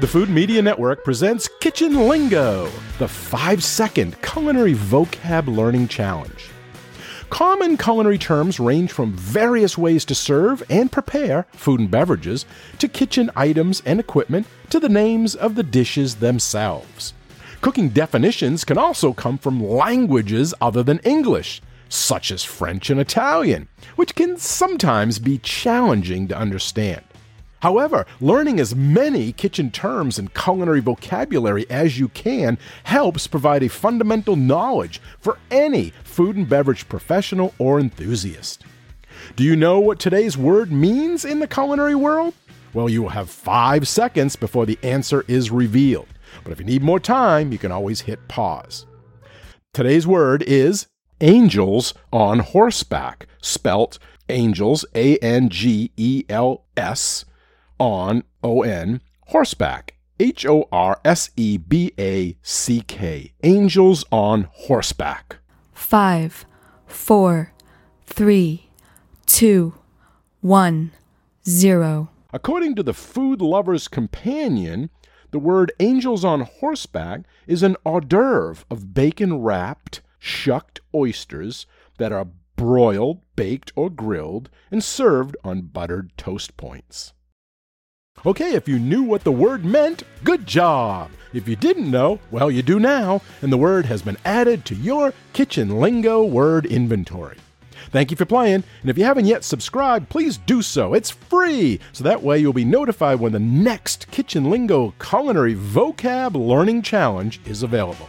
The Food Media Network presents Kitchen Lingo, the five second culinary vocab learning challenge. Common culinary terms range from various ways to serve and prepare food and beverages, to kitchen items and equipment, to the names of the dishes themselves. Cooking definitions can also come from languages other than English, such as French and Italian, which can sometimes be challenging to understand. However, learning as many kitchen terms and culinary vocabulary as you can helps provide a fundamental knowledge for any food and beverage professional or enthusiast. Do you know what today's word means in the culinary world? Well, you will have five seconds before the answer is revealed. But if you need more time, you can always hit pause. Today's word is angels on horseback, spelt angels, A N G E L S on O N horseback. H O R S E B A C K. Angels on horseback. Five, four, three, two, one, zero. According to the Food Lover's Companion, the word angels on horseback is an hors d'oeuvre of bacon wrapped, shucked oysters that are broiled, baked, or grilled and served on buttered toast points. Okay, if you knew what the word meant, good job. If you didn't know, well, you do now, and the word has been added to your kitchen lingo word inventory. Thank you for playing, and if you haven't yet subscribed, please do so. It's free, so that way you'll be notified when the next Kitchen Lingo Culinary Vocab Learning Challenge is available.